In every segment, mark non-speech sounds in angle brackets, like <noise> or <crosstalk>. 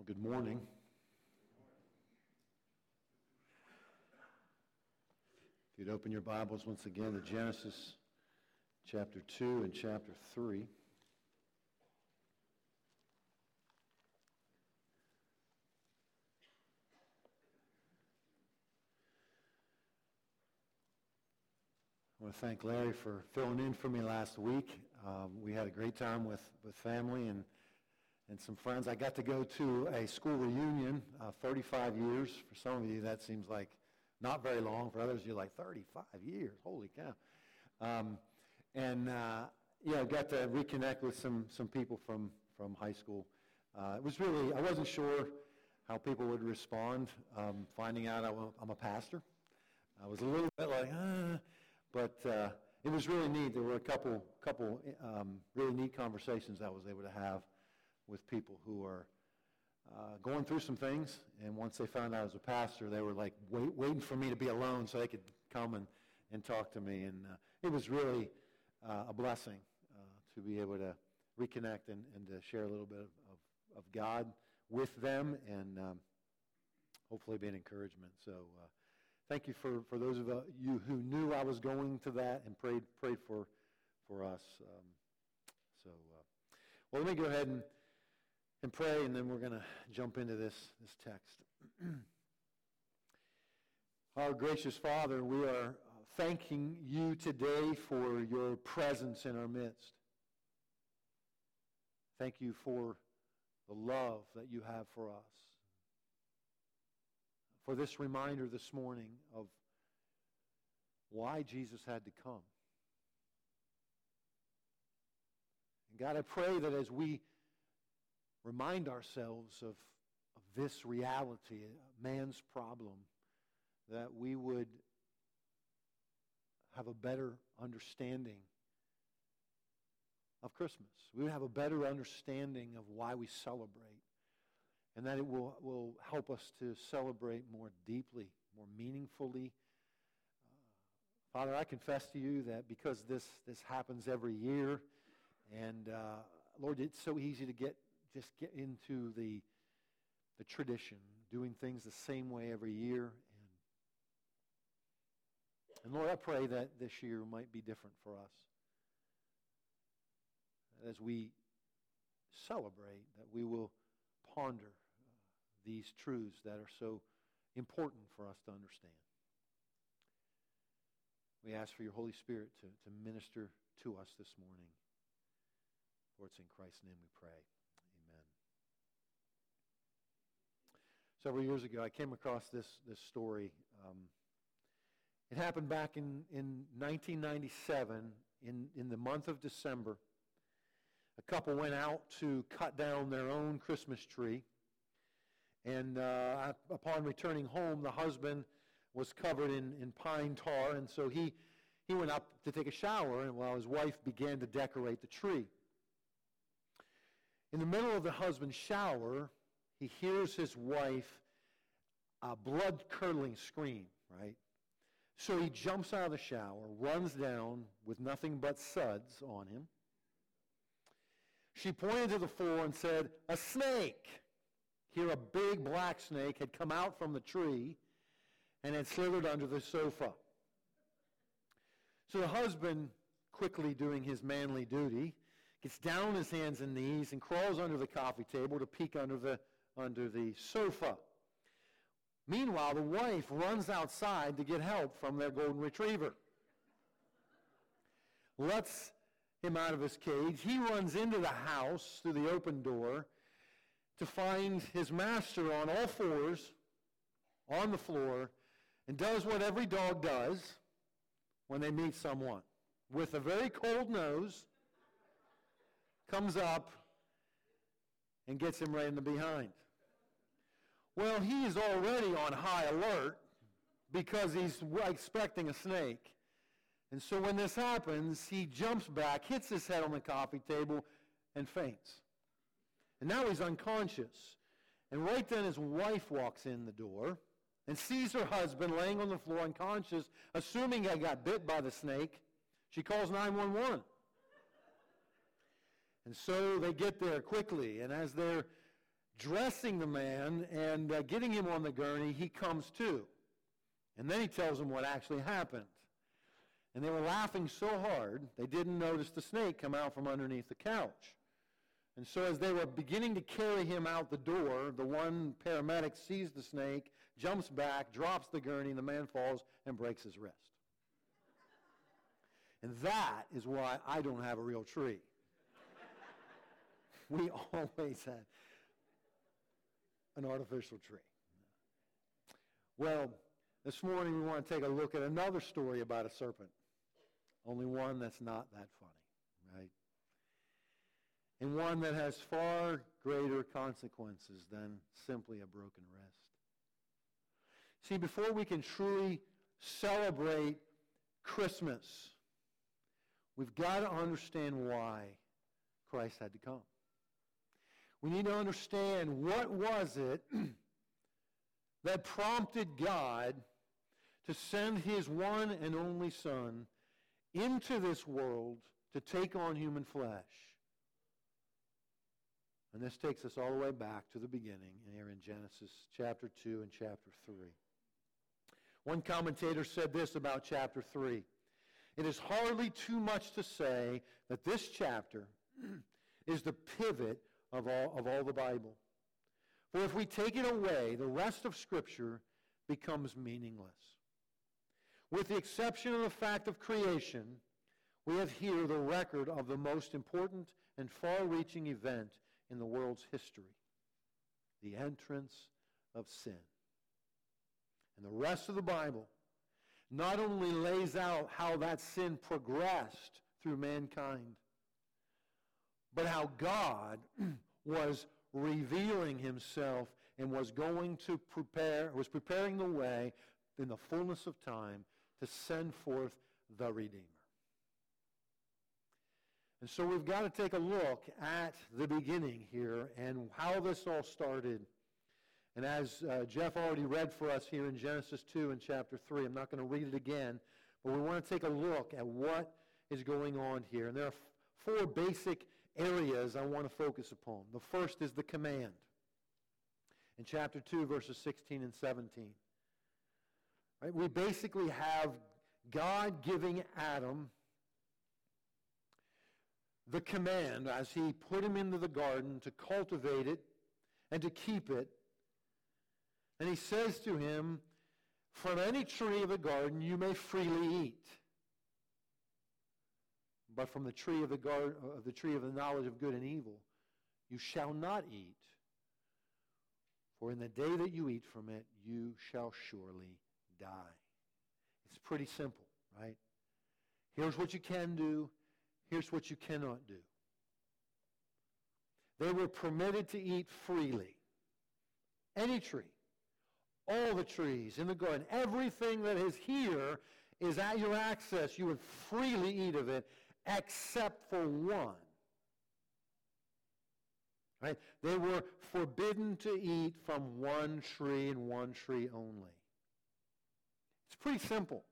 Well, good morning. If you'd open your Bibles once again to Genesis chapter 2 and chapter 3. I want to thank Larry for filling in for me last week. Um, we had a great time with, with family and and some friends. I got to go to a school reunion, uh, 35 years. For some of you, that seems like not very long. For others, you're like, 35 years? Holy cow. Um, and, uh, yeah, got to reconnect with some, some people from, from high school. Uh, it was really, I wasn't sure how people would respond um, finding out I, am a pastor. I was a little bit like, ah, but uh, it was really neat. There were a couple, couple um, really neat conversations I was able to have with people who are uh, going through some things, and once they found out I was a pastor, they were like wait, waiting for me to be alone so they could come and, and talk to me. And uh, it was really uh, a blessing uh, to be able to reconnect and, and to share a little bit of, of, of God with them and um, hopefully be an encouragement. So uh, thank you for, for those of uh, you who knew I was going to that and prayed, prayed for, for us. Um, so, well, let me go ahead and and pray, and then we're going to jump into this, this text. <clears throat> Our gracious Father, we are thanking you today for your presence in our midst. Thank you for the love that you have for us. For this reminder this morning of why Jesus had to come. And God, I pray that as we remind ourselves of, of this reality, man's problem, that we would have a better understanding of Christmas. We would have a better understanding of why we celebrate. And that it will, will help us to celebrate more deeply, more meaningfully. Uh, Father, I confess to you that because this, this happens every year, and uh, Lord, it's so easy to get just get into the, the tradition, doing things the same way every year. And, and Lord, I pray that this year might be different for us. As we celebrate, that we will ponder uh, these truths that are so important for us to understand. We ask for your Holy Spirit to, to minister to us this morning. For it's in Christ's name we pray. Amen. Several years ago, I came across this, this story. Um, it happened back in, in 1997, in, in the month of December. A couple went out to cut down their own Christmas tree. And uh, upon returning home, the husband was covered in, in pine tar, and so he, he went up to take a shower and while his wife began to decorate the tree. In the middle of the husband's shower, he hears his wife a blood curdling scream, right? So he jumps out of the shower, runs down with nothing but suds on him. She pointed to the floor and said, A snake! Here, a big black snake had come out from the tree and had slithered under the sofa. So the husband, quickly doing his manly duty, gets down on his hands and knees and crawls under the coffee table to peek under the, under the sofa. Meanwhile, the wife runs outside to get help from their golden retriever. Lets him out of his cage. He runs into the house through the open door to find his master on all fours on the floor and does what every dog does when they meet someone. With a very cold nose, comes up and gets him right in the behind. Well, he is already on high alert because he's expecting a snake. And so when this happens, he jumps back, hits his head on the coffee table, and faints. And now he's unconscious. And right then his wife walks in the door and sees her husband laying on the floor unconscious, assuming he got bit by the snake. She calls 911. And so they get there quickly, and as they're dressing the man and uh, getting him on the gurney, he comes to. And then he tells them what actually happened. And they were laughing so hard, they didn't notice the snake come out from underneath the couch. And so as they were beginning to carry him out the door, the one paramedic sees the snake, jumps back, drops the gurney, and the man falls and breaks his wrist. And that is why I don't have a real tree. <laughs> we always had an artificial tree. Well, this morning we want to take a look at another story about a serpent. Only one that's not that funny, right? And one that has far greater consequences than simply a broken wrist. See, before we can truly celebrate Christmas, we've got to understand why Christ had to come. We need to understand what was it <clears throat> that prompted God to send his one and only Son into this world to take on human flesh. And this takes us all the way back to the beginning here in Genesis chapter 2 and chapter 3. One commentator said this about chapter 3. It is hardly too much to say that this chapter <clears throat> is the pivot of all, of all the Bible. For if we take it away, the rest of Scripture becomes meaningless. With the exception of the fact of creation, we have here the record of the most important and far-reaching event in the world's history, the entrance of sin. And the rest of the Bible not only lays out how that sin progressed through mankind, but how God was revealing himself and was going to prepare, was preparing the way in the fullness of time to send forth the Redeemer. And so we've got to take a look at the beginning here and how this all started. And as uh, Jeff already read for us here in Genesis 2 and chapter 3, I'm not going to read it again, but we want to take a look at what is going on here. And there are f- four basic areas I want to focus upon. The first is the command. In chapter 2, verses 16 and 17. Right? We basically have God giving Adam the command as he put him into the garden to cultivate it and to keep it. And he says to him, From any tree of the garden you may freely eat. But from the tree of the, garden, of uh, the tree of the knowledge of good and evil you shall not eat. For in the day that you eat from it, you shall surely die. It's pretty simple, right? Here's what you can do. Here's what you cannot do. They were permitted to eat freely. Any tree. All the trees in the garden. Everything that is here is at your access. You would freely eat of it except for one. Right? They were forbidden to eat from one tree and one tree only. It's pretty simple.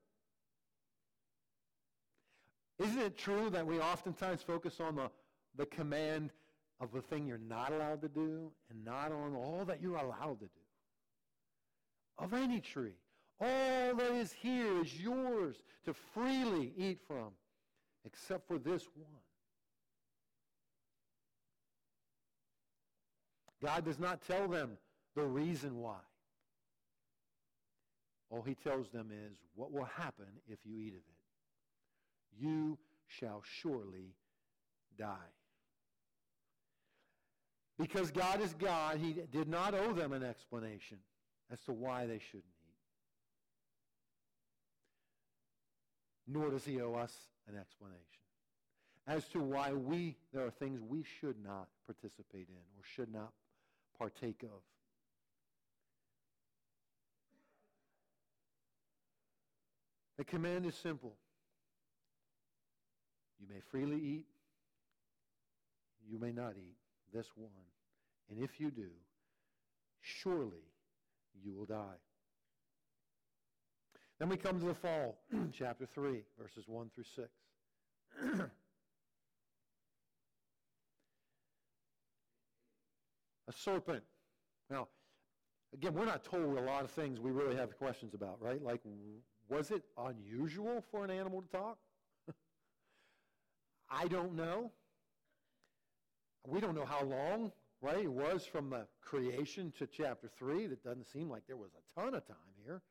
Isn't it true that we oftentimes focus on the, the command of the thing you're not allowed to do and not on all that you're allowed to do? Of any tree. All that is here is yours to freely eat from, except for this one. God does not tell them the reason why. All he tells them is what will happen if you eat of it. You shall surely die. Because God is God, he did not owe them an explanation as to why they shouldn't eat. Nor does he owe us an explanation as to why we, there are things we should not participate in or should not partake of. The command is simple. You may freely eat. You may not eat this one. And if you do, surely you will die. Then we come to the fall, <clears throat> chapter 3, verses 1 through 6. <clears throat> a serpent Now, again, we're not told a lot of things we really have questions about, right? Like, was it unusual for an animal to talk? <laughs> I don't know. We don't know how long, right, it was from the creation to chapter 3. That doesn't seem like there was a ton of time here.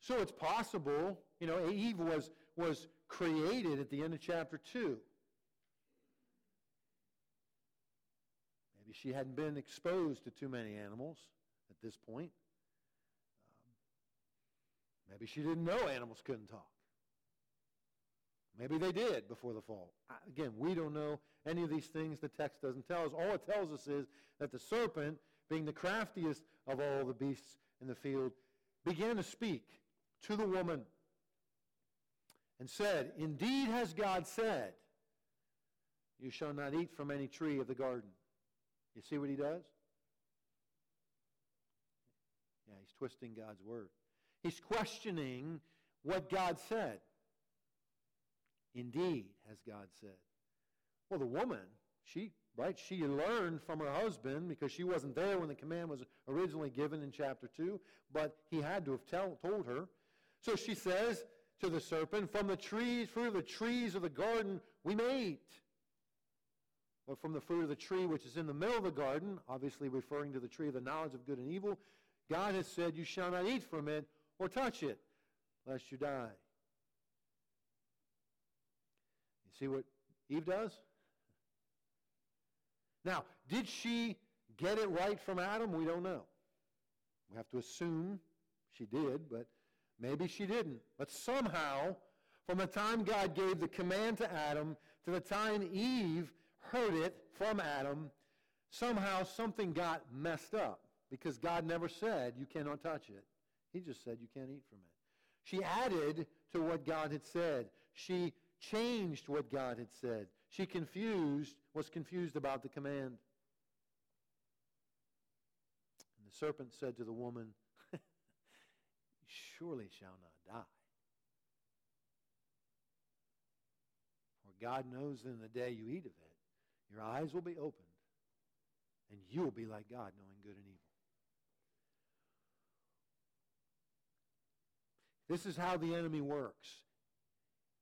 So it's possible, you know, Eve was, was created at the end of chapter 2. Maybe she hadn't been exposed to too many animals at this point. Um, maybe she didn't know animals couldn't talk. Maybe they did before the fall. Again, we don't know any of these things. The text doesn't tell us. All it tells us is that the serpent, being the craftiest of all the beasts in the field, began to speak to the woman and said, Indeed has God said, You shall not eat from any tree of the garden. You see what he does? Yeah, he's twisting God's word. He's questioning what God said. Indeed, has God said. Well, the woman, she, right, she learned from her husband because she wasn't there when the command was originally given in chapter 2, but he had to have tell, told her. So she says to the serpent, From the trees, fruit of the trees of the garden, we may eat. But from the fruit of the tree which is in the middle of the garden, obviously referring to the tree of the knowledge of good and evil, God has said, You shall not eat from it or touch it, lest you die. You see what Eve does? Now, did she get it right from Adam? We don't know. We have to assume she did, but maybe she didn't. But somehow, from the time God gave the command to Adam to the time Eve heard it from Adam, somehow something got messed up because God never said you cannot touch it. He just said you can't eat from it. She added to what God had said. She changed what God had said. She confused, was confused about the command. And the serpent said to the woman, Surely shall not die. For God knows in the day you eat of it, your eyes will be opened, and you will be like God, knowing good and evil. This is how the enemy works.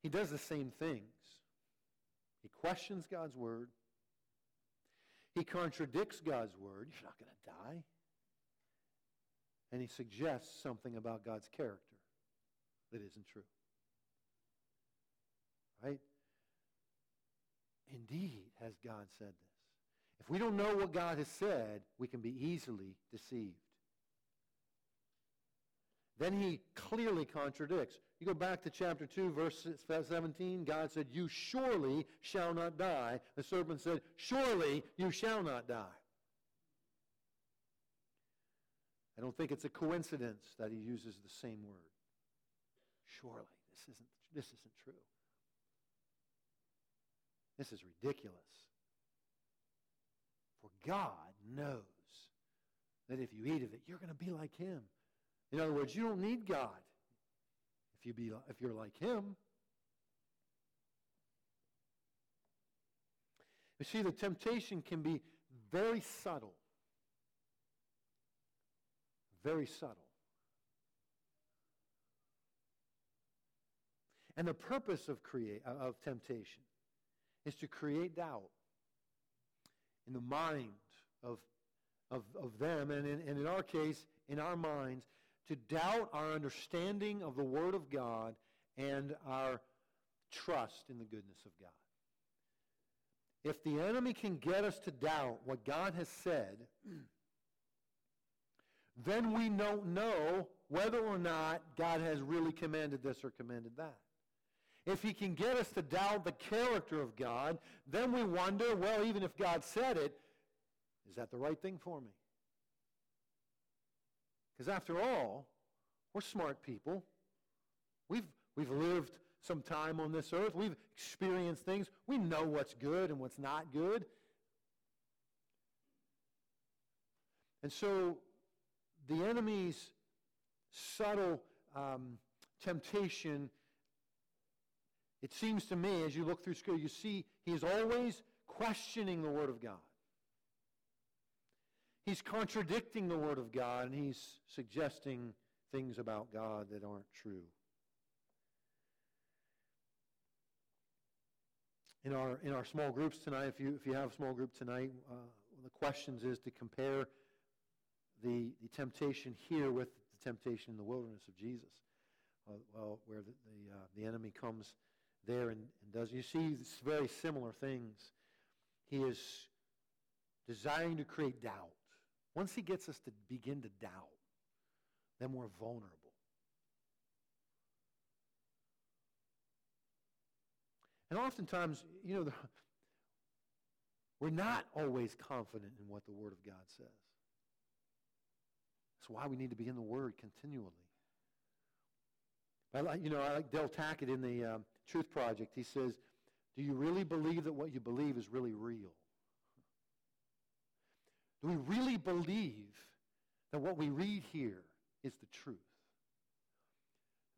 He does the same things. He questions God's word. He contradicts God's word. You're not going to die. And he suggests something about God's character that isn't true. Right? Indeed, has God said this. If we don't know what God has said, we can be easily deceived. Then he clearly contradicts. You go back to chapter 2, verse 17. God said, You surely shall not die. The serpent said, Surely you shall not die. I don't think it's a coincidence that he uses the same word. Surely. This isn't, this isn't true. This is ridiculous. For God knows that if you eat of it, you're going to be like him. In other words, you don't need God if, you be, if you're like him. You see, the temptation can be very subtle. Very subtle. And the purpose of, create, uh, of temptation is to create doubt in the mind of, of, of them, and in, and in our case, in our minds, to doubt our understanding of the Word of God and our trust in the goodness of God. If the enemy can get us to doubt what God has said, <clears throat> then we don't know whether or not God has really commanded this or commanded that. If he can get us to doubt the character of God, then we wonder, well, even if God said it, is that the right thing for me? Because after all, we're smart people. We've, we've lived some time on this earth. We've experienced things. We know what's good and what's not good. And so the enemy's subtle um, temptation, it seems to me, as you look through Scripture, you see he is always questioning the Word of God. He's contradicting the Word of God, and he's suggesting things about God that aren't true. In our, in our small groups tonight, if you, if you have a small group tonight, uh, the questions is to compare the, the temptation here with the temptation in the wilderness of Jesus. Uh, well, where the, the, uh, the enemy comes there and, and does. You see very similar things. He is desiring to create doubt. Once he gets us to begin to doubt, then we're vulnerable. And oftentimes, you know, the, we're not always confident in what the Word of God says. That's why we need to be in the Word continually. I like, you know, I like Del Tackett in the um, Truth Project. He says, do you really believe that what you believe is really real? Do we really believe that what we read here is the truth?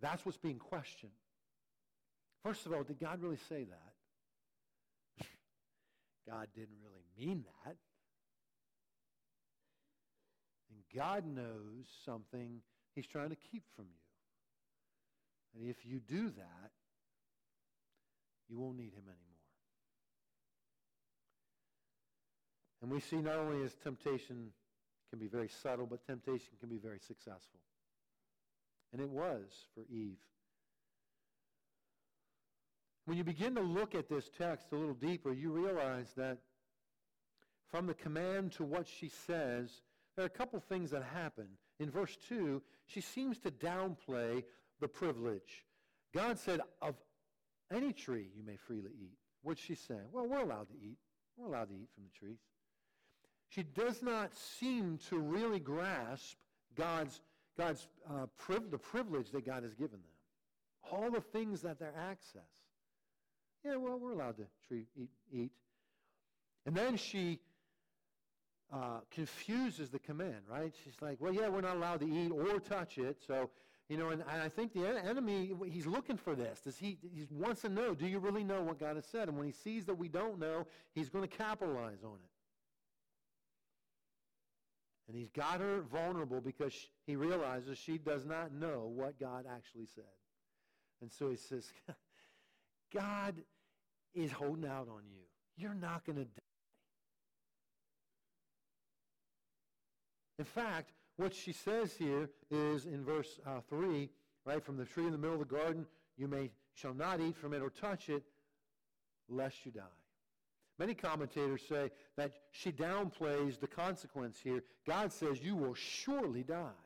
That's what's being questioned. First of all, did God really say that? <laughs> God didn't really mean that. And God knows something he's trying to keep from you. And if you do that, you won't need him anymore. And we see not only as temptation can be very subtle, but temptation can be very successful. And it was for Eve. When you begin to look at this text a little deeper, you realize that from the command to what she says, there are a couple things that happen. In verse 2, she seems to downplay the privilege. God said, Of any tree you may freely eat. What's she saying? Well, we're allowed to eat. We're allowed to eat from the trees. She does not seem to really grasp God's, God's uh, priv- the privilege that God has given them. All the things that they're access. Yeah, well, we're allowed to tree, eat, eat. And then she uh, confuses the command, right? She's like, well, yeah, we're not allowed to eat or touch it. So, you know, and, and I think the enemy, he's looking for this. Does he, he wants to know, do you really know what God has said? And when he sees that we don't know, he's going to capitalize on it. And he's got her vulnerable because he realizes she does not know what God actually said. And so he says, <laughs> God is holding out on you. You're not going to In fact, what she says here is in verse uh, 3, right, from the tree in the middle of the garden, you may shall not eat from it or touch it, lest you die. Many commentators say that she downplays the consequence here. God says you will surely die.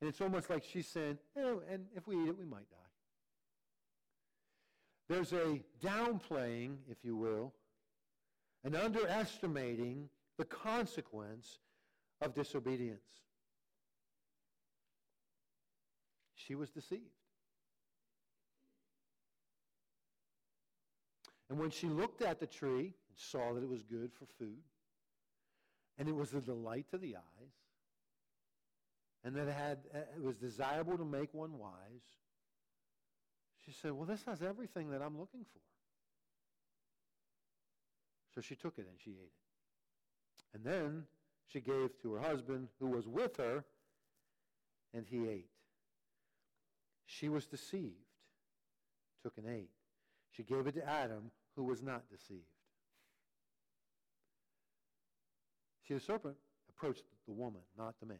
And it's almost like she's saying, oh, and if we eat it, we might die. There's a downplaying, if you will, an underestimating the consequence of disobedience. She was deceived. And when she looked at the tree and saw that it was good for food, and it was a delight to the eyes, and that it, had, it was desirable to make one wise, she said, Well, this has everything that I'm looking for. So she took it and she ate it. And then she gave to her husband who was with her, and he ate. She was deceived, took and ate. She gave it to Adam, who was not deceived. See, the serpent approached the woman, not the man.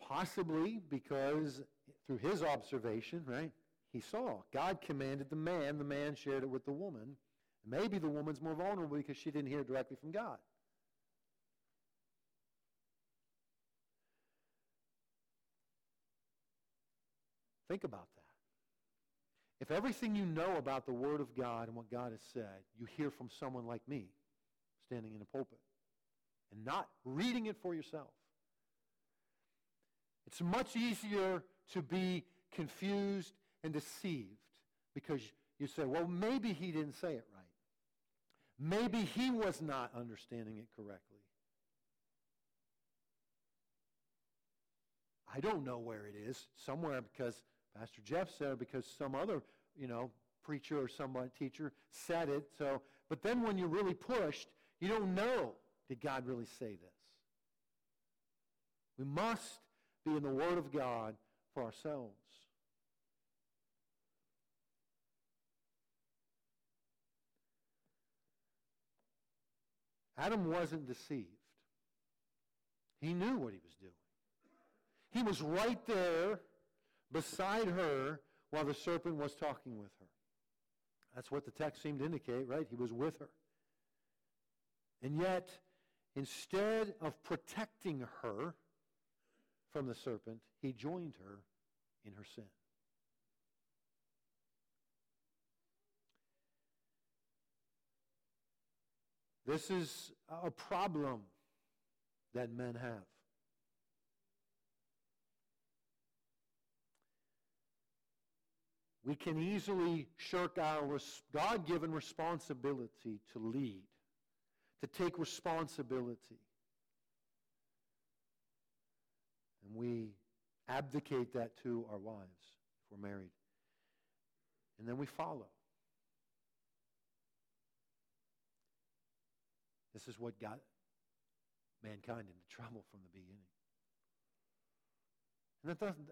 Possibly because through his observation, right, he saw. God commanded the man, the man shared it with the woman. Maybe the woman's more vulnerable because she didn't hear directly from God. Think about that. If everything you know about the Word of God and what God has said, you hear from someone like me standing in a pulpit and not reading it for yourself, it's much easier to be confused and deceived because you say, well, maybe he didn't say it right. Maybe he was not understanding it correctly. I don't know where it is, somewhere because Pastor Jeff said because some other, you know, preacher or some teacher said it. So, but then when you're really pushed, you don't know did God really say this? We must be in the Word of God for ourselves. Adam wasn't deceived. He knew what he was doing. He was right there beside her while the serpent was talking with her. That's what the text seemed to indicate, right? He was with her. And yet, instead of protecting her from the serpent, he joined her in her sin. This is a problem that men have. We can easily shirk our God given responsibility to lead, to take responsibility. And we abdicate that to our wives if we're married. And then we follow. This is what got mankind into trouble from the beginning.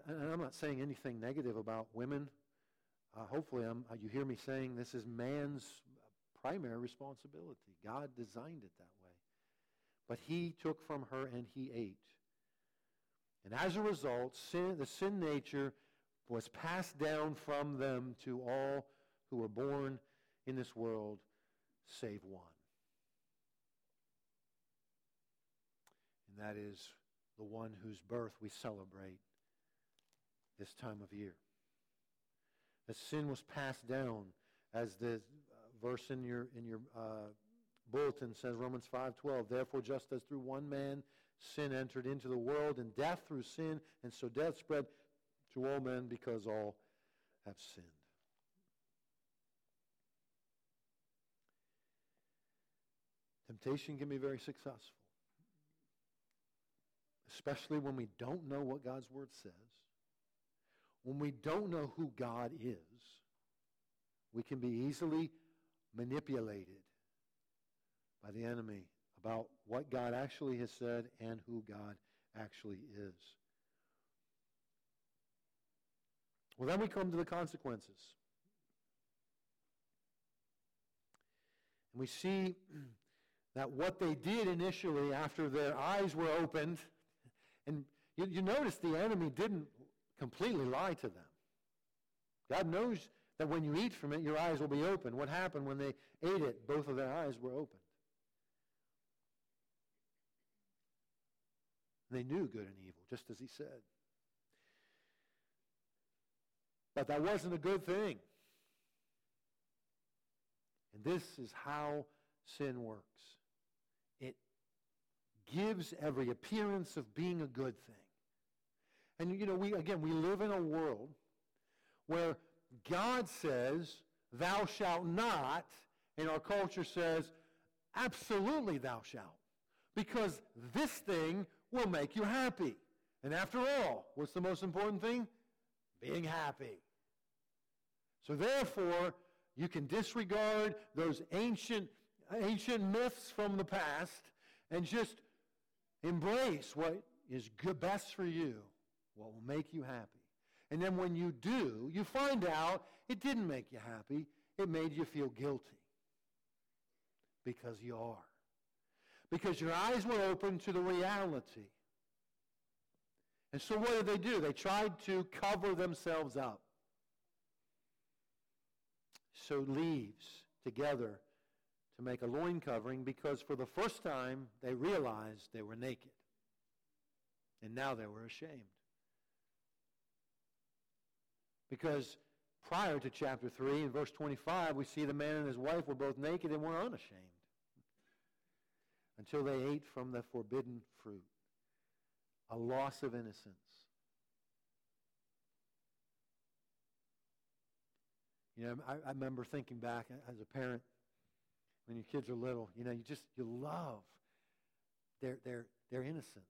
And, and I'm not saying anything negative about women. Uh, hopefully, I'm, uh, you hear me saying this is man's primary responsibility. God designed it that way. But he took from her and he ate. And as a result, sin, the sin nature was passed down from them to all who were born in this world, save one. And that is the one whose birth we celebrate this time of year. The sin was passed down, as the uh, verse in your, in your uh, bulletin says, Romans 5.12, Therefore, just as through one man sin entered into the world, and death through sin, and so death spread to all men because all have sinned. Temptation can be very successful especially when we don't know what God's Word says, when we don't know who God is, we can be easily manipulated by the enemy about what God actually has said and who God actually is. Well, then we come to the consequences. And we see <clears throat> that what they did initially after their eyes were opened and you, you notice the enemy didn't completely lie to them. God knows that when you eat from it, your eyes will be open. What happened when they ate it? Both of their eyes were opened. They knew good and evil, just as he said. But that wasn't a good thing. And this is how sin works it gives every appearance of being a good thing. And, you know, we, again, we live in a world where God says, thou shalt not, and our culture says, absolutely thou shalt. Because this thing will make you happy. And after all, what's the most important thing? Being happy. So therefore, you can disregard those ancient, ancient myths from the past and just Embrace what is good, best for you, what will make you happy. And then when you do, you find out it didn't make you happy. It made you feel guilty. Because you are. Because your eyes were open to the reality. And so what did they do? They tried to cover themselves up. So leaves together to make a loin covering because for the first time they realized they were naked. And now they were ashamed. Because prior to chapter 3, in verse 25, we see the man and his wife were both naked and were unashamed until they ate from the forbidden fruit. A loss of innocence. You know, I, I remember thinking back as a parent, when your kids are little. You know, you just, you love their, their, their innocence,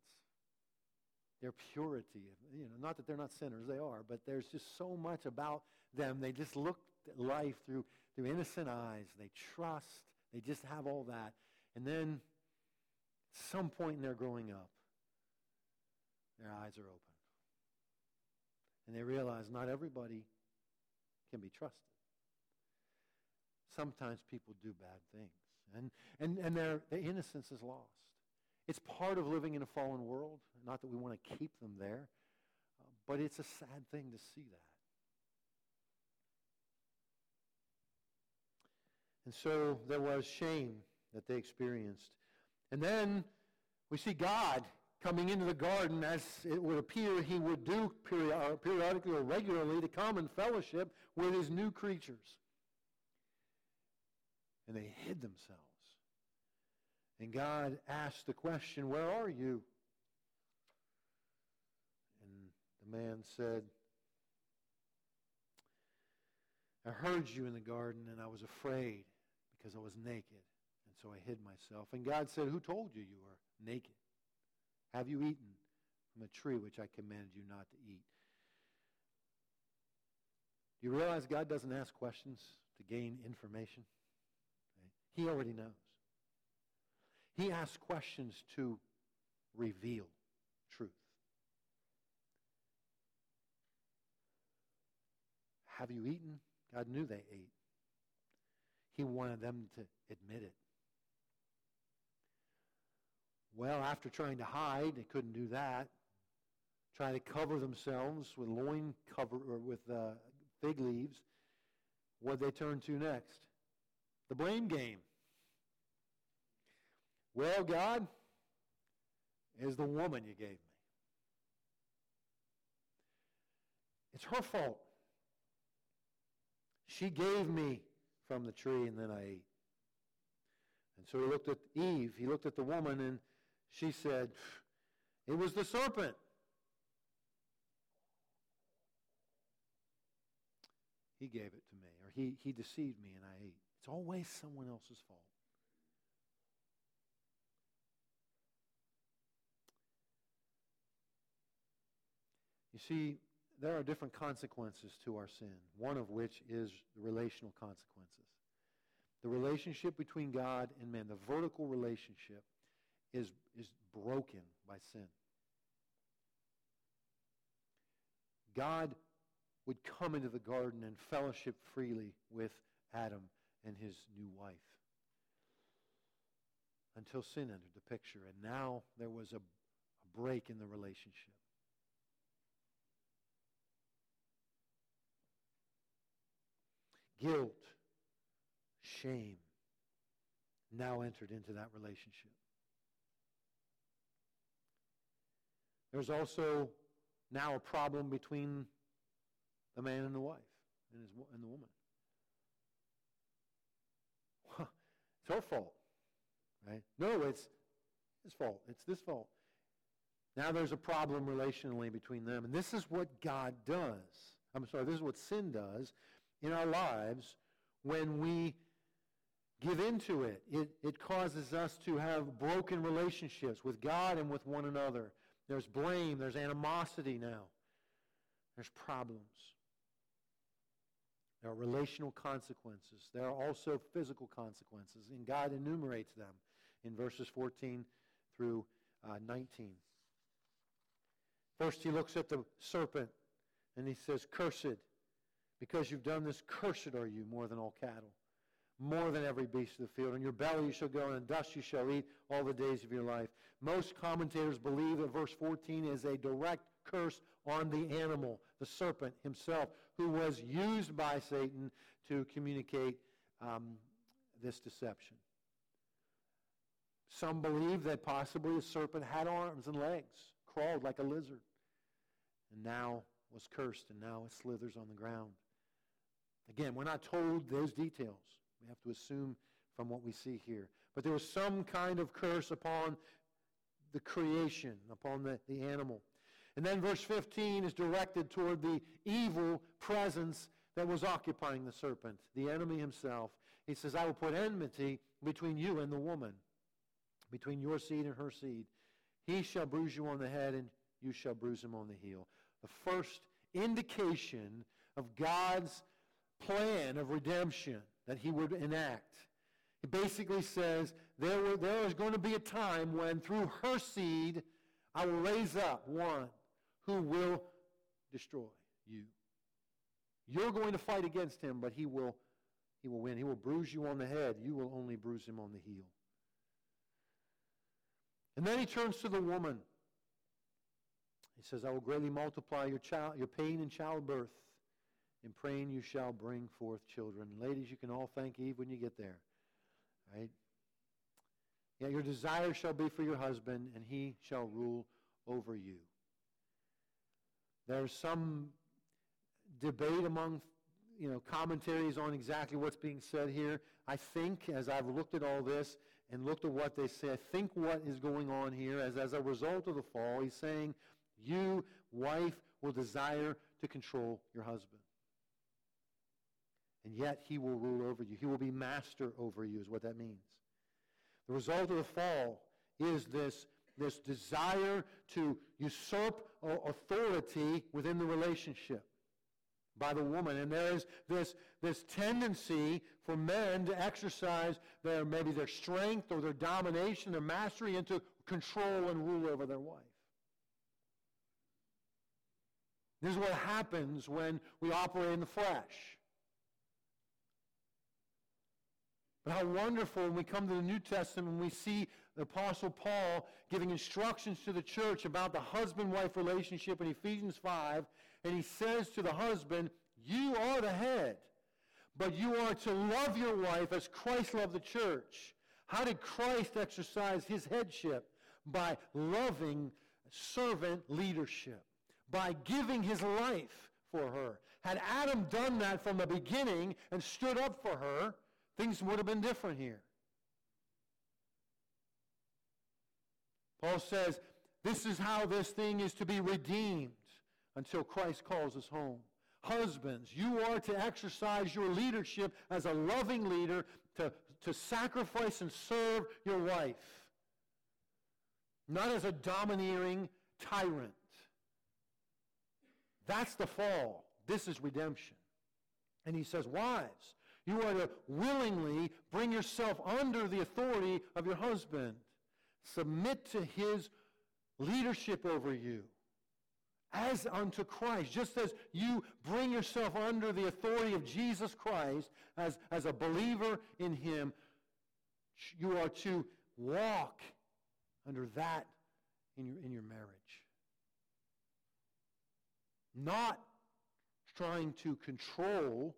their purity. You know, not that they're not sinners, they are, but there's just so much about them. They just look at life through, through innocent eyes. They trust. They just have all that. And then some point in their growing up, their eyes are open. And they realize not everybody can be trusted. Sometimes people do bad things. And, and, and their, their innocence is lost. It's part of living in a fallen world. Not that we want to keep them there, uh, but it's a sad thing to see that. And so there was shame that they experienced. And then we see God coming into the garden as it would appear he would do periodically or regularly to come and fellowship with his new creatures. And they hid themselves. And God asked the question, Where are you? And the man said, I heard you in the garden and I was afraid because I was naked. And so I hid myself. And God said, Who told you you were naked? Have you eaten from the tree which I commanded you not to eat? Do you realize God doesn't ask questions to gain information? He already knows. He asks questions to reveal truth. Have you eaten? God knew they ate. He wanted them to admit it. Well, after trying to hide, they couldn't do that. Trying to cover themselves with loin cover or with uh, fig leaves. What they turn to next? The blame game. Well, God, is the woman you gave me. It's her fault. She gave me from the tree and then I ate. And so he looked at Eve, he looked at the woman, and she said, It was the serpent. He gave it to me, or he, he deceived me and I ate. It's always someone else's fault. See, there are different consequences to our sin, one of which is the relational consequences. The relationship between God and man, the vertical relationship, is, is broken by sin. God would come into the garden and fellowship freely with Adam and his new wife until sin entered the picture. And now there was a, a break in the relationship. Guilt, shame now entered into that relationship. There's also now a problem between the man and the wife and, his, and the woman. it's her fault, right? No, it's his fault. It's this fault. Now there's a problem relationally between them. And this is what God does. I'm sorry, this is what sin does in our lives when we give into it. It, it causes us to have broken relationships with God and with one another. There's blame. There's animosity now. There's problems. There are relational consequences. There are also physical consequences, and God enumerates them in verses 14 through uh, 19. First, he looks at the serpent, and he says, Cursed because you've done this, cursed are you more than all cattle, more than every beast of the field. In your belly you shall go, and dust you shall eat all the days of your life. Most commentators believe that verse 14 is a direct curse on the animal, the serpent himself, who was used by Satan to communicate um, this deception. Some believe that possibly the serpent had arms and legs, crawled like a lizard, and now was cursed, and now it slithers on the ground. Again, we're not told those details. We have to assume from what we see here. But there was some kind of curse upon the creation, upon the, the animal. And then verse 15 is directed toward the evil presence that was occupying the serpent, the enemy himself. He says, I will put enmity between you and the woman, between your seed and her seed. He shall bruise you on the head, and you shall bruise him on the heel. The first indication of God's plan of redemption that he would enact. He basically says There, will, there is going to be a time when through her seed I will raise up one who will destroy you. You're going to fight against him, but he will, he will win. He will bruise you on the head. You will only bruise him on the heel. And then he turns to the woman. He says, I will greatly multiply your, child, your pain in childbirth. In praying you shall bring forth children. Ladies, you can all thank Eve when you get there. Right? Yeah, your desire shall be for your husband, and he shall rule over you. There's some debate among you know, commentaries on exactly what's being said here. I think, as I've looked at all this and looked at what they say, I think what is going on here is as a result of the fall, he's saying, you, wife, will desire to control your husband. And yet he will rule over you. He will be master over you, is what that means. The result of the fall is this, this desire to usurp authority within the relationship by the woman. And there is this, this tendency for men to exercise their maybe their strength or their domination, their mastery, into control and rule over their wife. This is what happens when we operate in the flesh. But how wonderful when we come to the New Testament and we see the Apostle Paul giving instructions to the church about the husband-wife relationship in Ephesians 5. And he says to the husband, you are the head, but you are to love your wife as Christ loved the church. How did Christ exercise his headship? By loving servant leadership, by giving his life for her. Had Adam done that from the beginning and stood up for her, Things would have been different here. Paul says, this is how this thing is to be redeemed until Christ calls us home. Husbands, you are to exercise your leadership as a loving leader to, to sacrifice and serve your wife, not as a domineering tyrant. That's the fall. This is redemption. And he says, Wives, you are to willingly bring yourself under the authority of your husband. Submit to his leadership over you as unto Christ. Just as you bring yourself under the authority of Jesus Christ as, as a believer in him, you are to walk under that in your, in your marriage. Not trying to control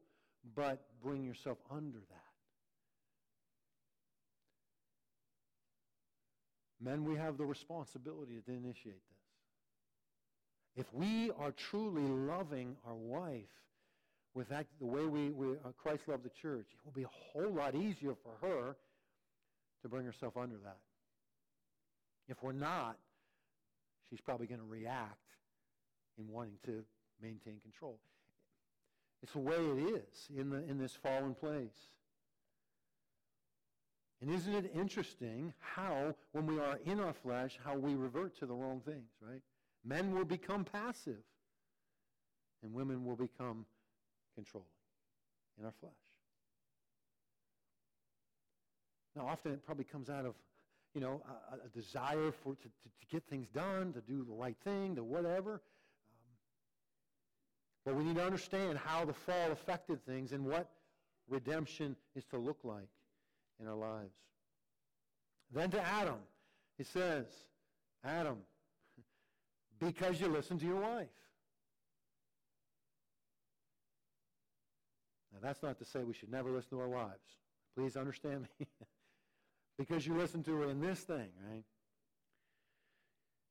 but bring yourself under that. Men, we have the responsibility to initiate this. If we are truly loving our wife with that, the way we, we uh, Christ loved the church, it will be a whole lot easier for her to bring herself under that. If we're not, she's probably going to react in wanting to maintain control. It's the way it is in, the, in this fallen place. And isn't it interesting how, when we are in our flesh, how we revert to the wrong things, right? Men will become passive, and women will become controlling in our flesh. Now, often it probably comes out of, you know, a, a desire for to, to, to, get things done, to do the right thing, to whatever. But we need to understand how the fall affected things and what redemption is to look like in our lives. Then to Adam, it says, Adam, because you listened to your wife. Now, that's not to say we should never listen to our wives. Please understand me. <laughs> because you listened to her in this thing, right?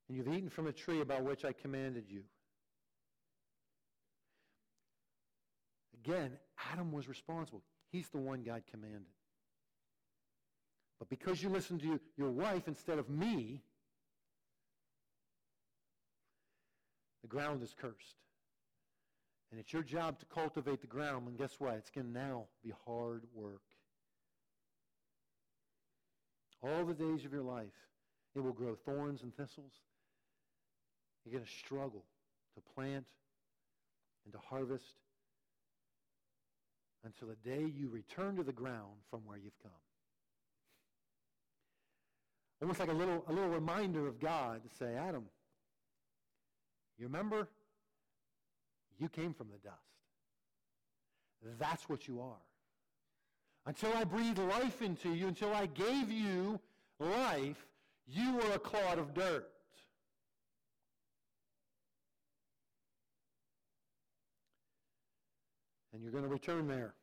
And you've eaten from a tree about which I commanded you. Again, Adam was responsible. He's the one God commanded. But because you listen to your wife instead of me, the ground is cursed. And it's your job to cultivate the ground. And guess what? It's going to now be hard work. All the days of your life, it will grow thorns and thistles. You're going to struggle to plant and to harvest until the day you return to the ground from where you've come. almost like a little, a little reminder of God to say, Adam, you remember? You came from the dust. That's what you are. Until I breathed life into you, until I gave you life, you were a clod of dirt. And you're going to return there.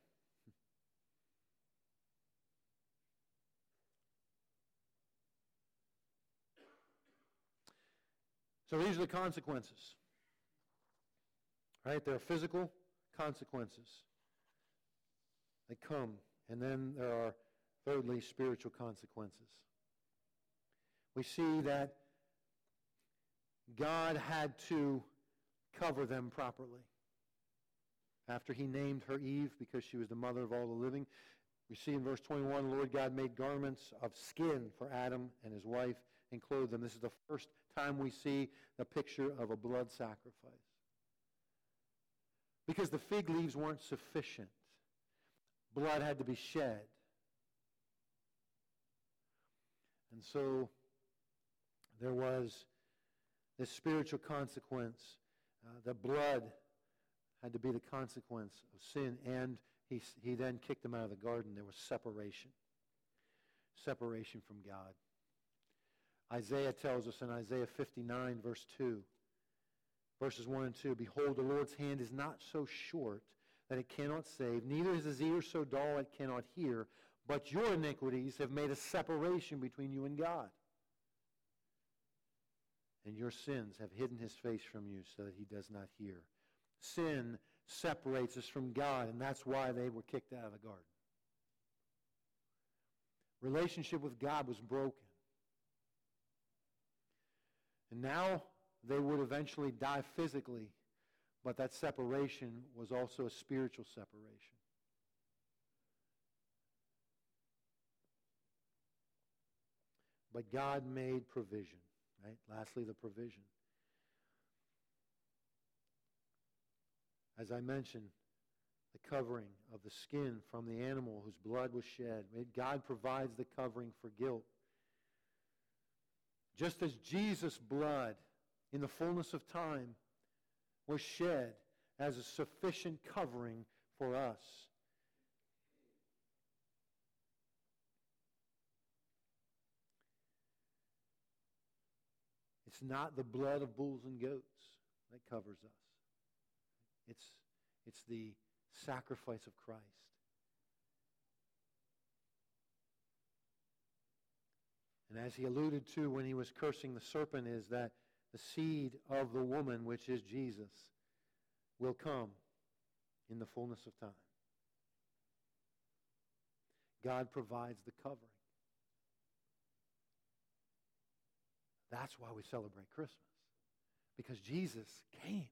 So these are the consequences. Right? There are physical consequences. They come. And then there are, thirdly, spiritual consequences. We see that God had to cover them properly. After he named her Eve because she was the mother of all the living, we see in verse 21, the Lord God made garments of skin for Adam and his wife and clothed them. This is the first time we see the picture of a blood sacrifice. Because the fig leaves weren't sufficient. Blood had to be shed. And so there was this spiritual consequence. Uh, the blood had to be the consequence of sin. And he, he then kicked them out of the garden. There was separation. Separation from God. Isaiah tells us in Isaiah 59, verse 2, verses 1 and 2, Behold, the Lord's hand is not so short that it cannot save, neither is his ear so dull it cannot hear, but your iniquities have made a separation between you and God. And your sins have hidden his face from you so that he does not hear. Sin separates us from God, and that's why they were kicked out of the garden. Relationship with God was broken. And now they would eventually die physically, but that separation was also a spiritual separation. But God made provision, right? Lastly, the provision. As I mentioned, the covering of the skin from the animal whose blood was shed. God provides the covering for guilt. Just as Jesus' blood in the fullness of time was shed as a sufficient covering for us. It's not the blood of bulls and goats that covers us. It's, it's the sacrifice of Christ. And as he alluded to when he was cursing the serpent, is that the seed of the woman, which is Jesus, will come in the fullness of time. God provides the covering. That's why we celebrate Christmas, because Jesus came.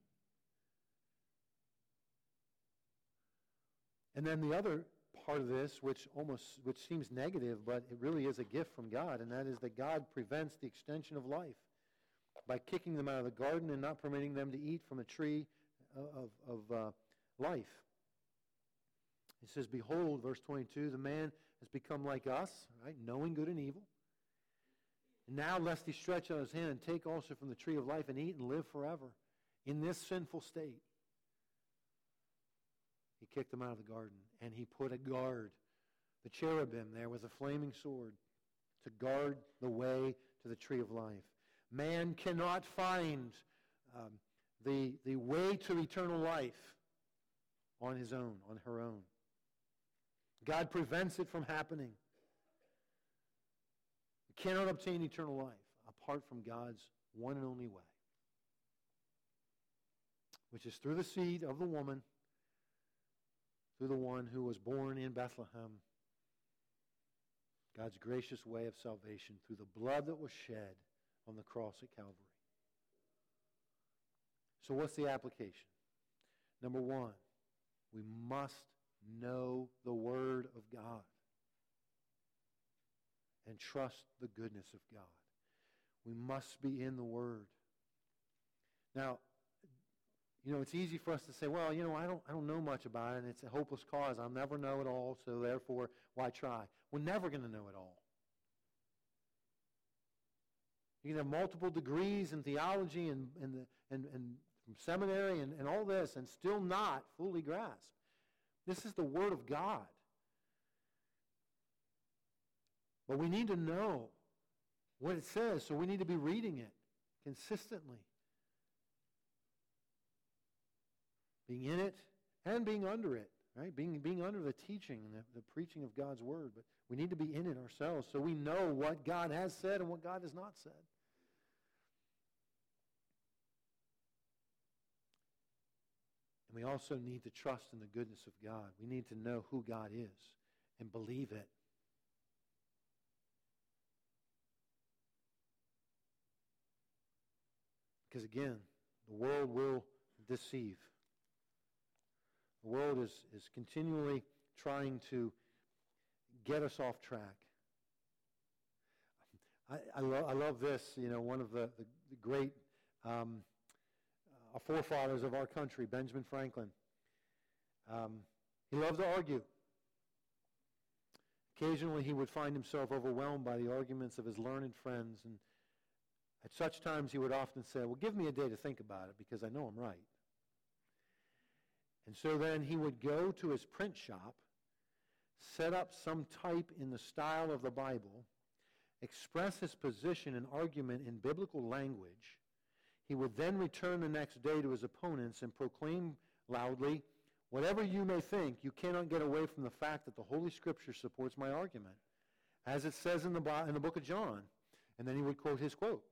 And then the other part of this, which almost which seems negative, but it really is a gift from God, and that is that God prevents the extension of life by kicking them out of the garden and not permitting them to eat from a tree of, of uh, life. He says, Behold, verse 22, the man has become like us, right, knowing good and evil. And now, lest he stretch out his hand and take also from the tree of life and eat and live forever in this sinful state. He kicked them out of the garden, and he put a guard, the cherubim there with a flaming sword, to guard the way to the tree of life. Man cannot find um, the, the way to eternal life on his own, on her own. God prevents it from happening. You cannot obtain eternal life apart from God's one and only way, which is through the seed of the woman through the one who was born in Bethlehem. God's gracious way of salvation through the blood that was shed on the cross at Calvary. So, what's the application? Number one, we must know the Word of God and trust the goodness of God. We must be in the Word. Now, you know, it's easy for us to say, well, you know, I don't, I don't know much about it, and it's a hopeless cause. I'll never know it all, so therefore, why try? We're never going to know it all. You can have multiple degrees in theology and, and, the, and, and seminary and, and all this and still not fully grasp. This is the Word of God. But we need to know what it says, so we need to be reading it consistently. Being in it and being under it, right? Being, being under the teaching and the, the preaching of God's Word. But we need to be in it ourselves so we know what God has said and what God has not said. And we also need to trust in the goodness of God. We need to know who God is and believe it. Because again, the world will deceive. The world is, is continually trying to get us off track. I, I, lo- I love this, you know, one of the, the, the great um, uh, forefathers of our country, Benjamin Franklin. Um, he loved to argue. Occasionally, he would find himself overwhelmed by the arguments of his learned friends, and at such times, he would often say, Well, give me a day to think about it because I know I'm right. And so then he would go to his print shop, set up some type in the style of the Bible, express his position and argument in biblical language. He would then return the next day to his opponents and proclaim loudly, Whatever you may think, you cannot get away from the fact that the Holy Scripture supports my argument, as it says in the, in the book of John. And then he would quote his quote.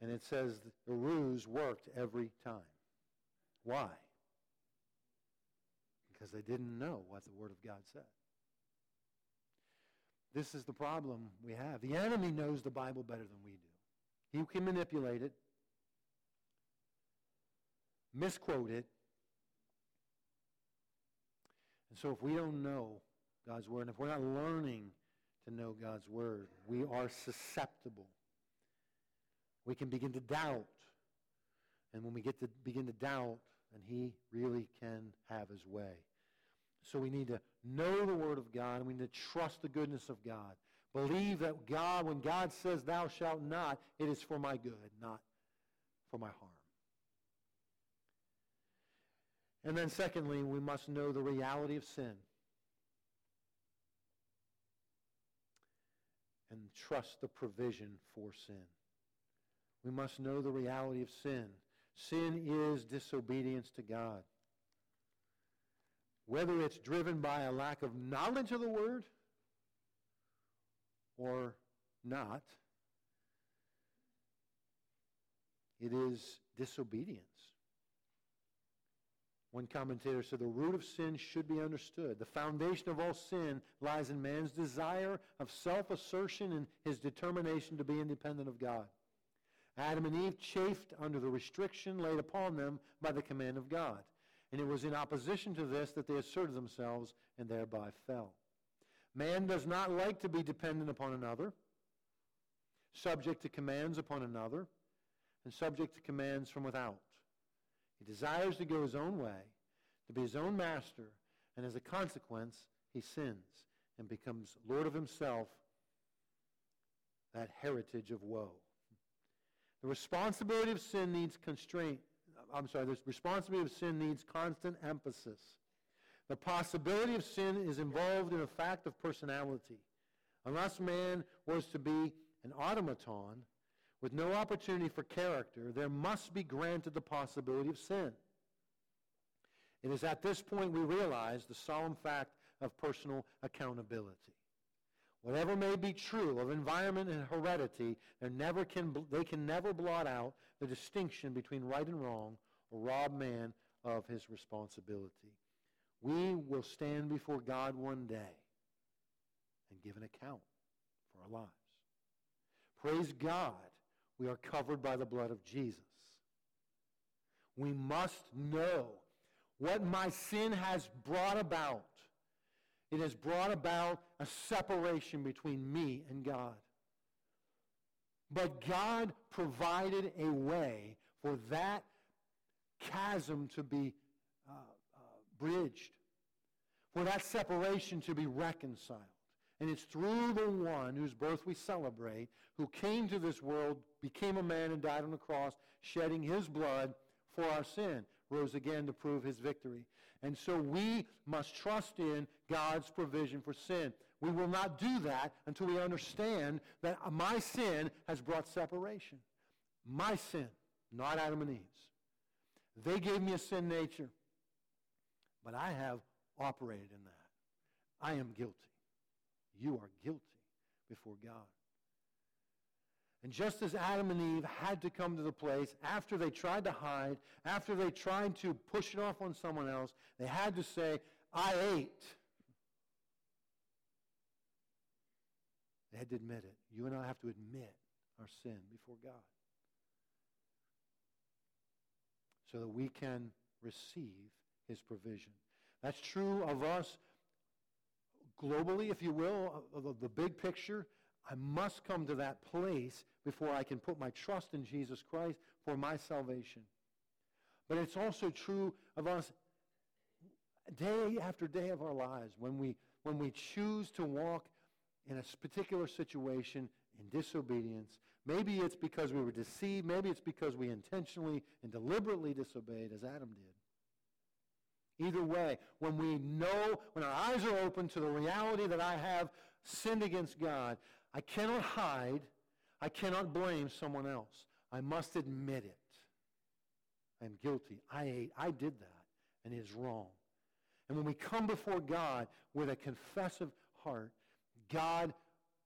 And it says the ruse worked every time. Why? Because they didn't know what the Word of God said. This is the problem we have. The enemy knows the Bible better than we do. He can manipulate it, misquote it. And so if we don't know God's Word, and if we're not learning to know God's Word, we are susceptible we can begin to doubt. And when we get to begin to doubt, then he really can have his way. So we need to know the Word of God, and we need to trust the goodness of God. Believe that God, when God says, Thou shalt not, it is for my good, not for my harm. And then, secondly, we must know the reality of sin and trust the provision for sin. We must know the reality of sin. Sin is disobedience to God. Whether it's driven by a lack of knowledge of the Word or not, it is disobedience. One commentator said the root of sin should be understood. The foundation of all sin lies in man's desire of self assertion and his determination to be independent of God. Adam and Eve chafed under the restriction laid upon them by the command of God. And it was in opposition to this that they asserted themselves and thereby fell. Man does not like to be dependent upon another, subject to commands upon another, and subject to commands from without. He desires to go his own way, to be his own master, and as a consequence, he sins and becomes Lord of himself, that heritage of woe. The responsibility of sin needs constraint. I'm sorry, the responsibility of sin needs constant emphasis. The possibility of sin is involved in a fact of personality. Unless man was to be an automaton with no opportunity for character, there must be granted the possibility of sin. It is at this point we realize the solemn fact of personal accountability. Whatever may be true of environment and heredity, can, they can never blot out the distinction between right and wrong or rob man of his responsibility. We will stand before God one day and give an account for our lives. Praise God, we are covered by the blood of Jesus. We must know what my sin has brought about it has brought about a separation between me and God. But God provided a way for that chasm to be uh, uh, bridged, for that separation to be reconciled. And it's through the one whose birth we celebrate, who came to this world, became a man, and died on the cross, shedding his blood for our sin, rose again to prove his victory. And so we must trust in God's provision for sin. We will not do that until we understand that my sin has brought separation. My sin, not Adam and Eve's. They gave me a sin nature, but I have operated in that. I am guilty. You are guilty before God. And just as Adam and Eve had to come to the place after they tried to hide, after they tried to push it off on someone else, they had to say, I ate. They had to admit it. You and I have to admit our sin before God so that we can receive his provision. That's true of us globally, if you will, of the big picture. I must come to that place before I can put my trust in Jesus Christ for my salvation. But it's also true of us day after day of our lives when we, when we choose to walk in a particular situation in disobedience. Maybe it's because we were deceived. Maybe it's because we intentionally and deliberately disobeyed as Adam did. Either way, when we know, when our eyes are open to the reality that I have sinned against God, I cannot hide. I cannot blame someone else. I must admit it. I am guilty. I ate. I did that, and it is wrong. And when we come before God with a confessive heart, God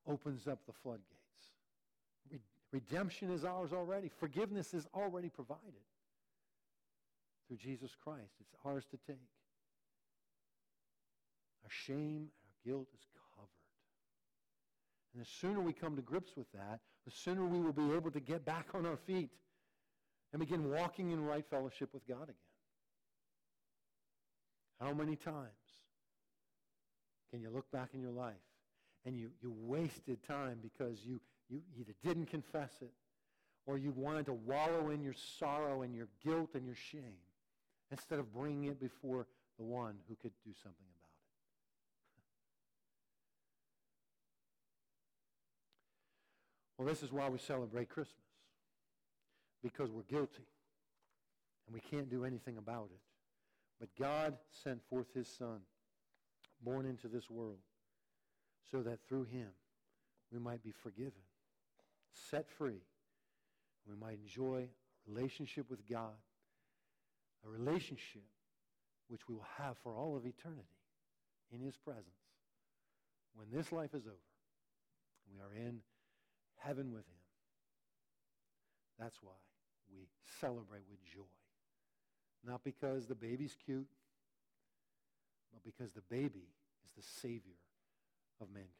opens up the floodgates. Redemption is ours already. Forgiveness is already provided through Jesus Christ. It's ours to take. Our shame and our guilt is. And the sooner we come to grips with that, the sooner we will be able to get back on our feet and begin walking in right fellowship with God again. How many times can you look back in your life and you, you wasted time because you, you either didn't confess it or you wanted to wallow in your sorrow and your guilt and your shame instead of bringing it before the one who could do something about it. Well, this is why we celebrate Christmas. Because we're guilty and we can't do anything about it. But God sent forth his Son, born into this world, so that through him we might be forgiven, set free. We might enjoy a relationship with God, a relationship which we will have for all of eternity in his presence when this life is over. We are in heaven with him. That's why we celebrate with joy. Not because the baby's cute, but because the baby is the Savior of mankind.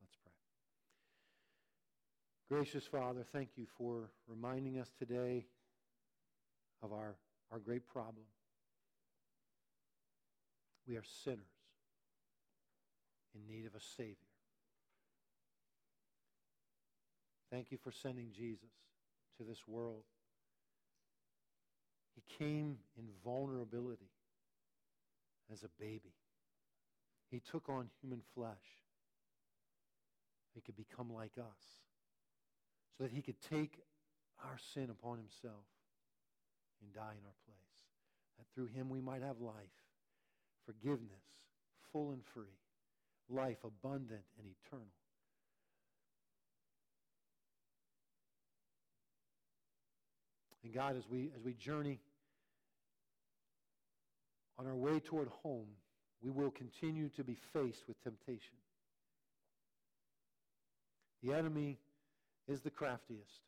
Let's pray. Gracious Father, thank you for reminding us today of our, our great problem. We are sinners in need of a Savior. Thank you for sending Jesus to this world. He came in vulnerability as a baby. He took on human flesh. He could become like us so that he could take our sin upon himself and die in our place. That through him we might have life, forgiveness, full and free, life abundant and eternal. And God, as we, as we journey on our way toward home, we will continue to be faced with temptation. The enemy is the craftiest,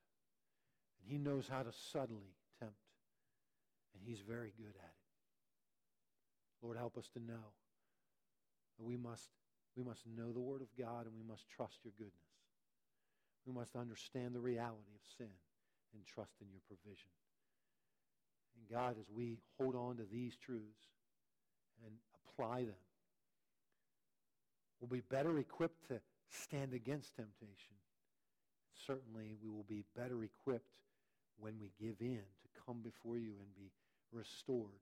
and he knows how to subtly tempt, and he's very good at it. Lord, help us to know that we must, we must know the Word of God and we must trust your goodness. We must understand the reality of sin and trust in your provision. And God, as we hold on to these truths and apply them, we'll be better equipped to stand against temptation. Certainly, we will be better equipped when we give in to come before you and be restored.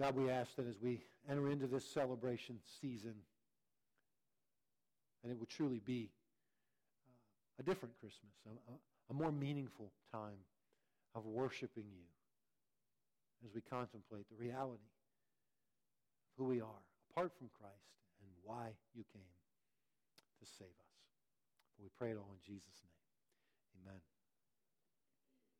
God, we ask that as we enter into this celebration season, and it would truly be a different Christmas, a, a, more meaningful time of worshiping you as we contemplate the reality of who we are apart from Christ and why you came to save us. We pray it all in Jesus' name. Amen.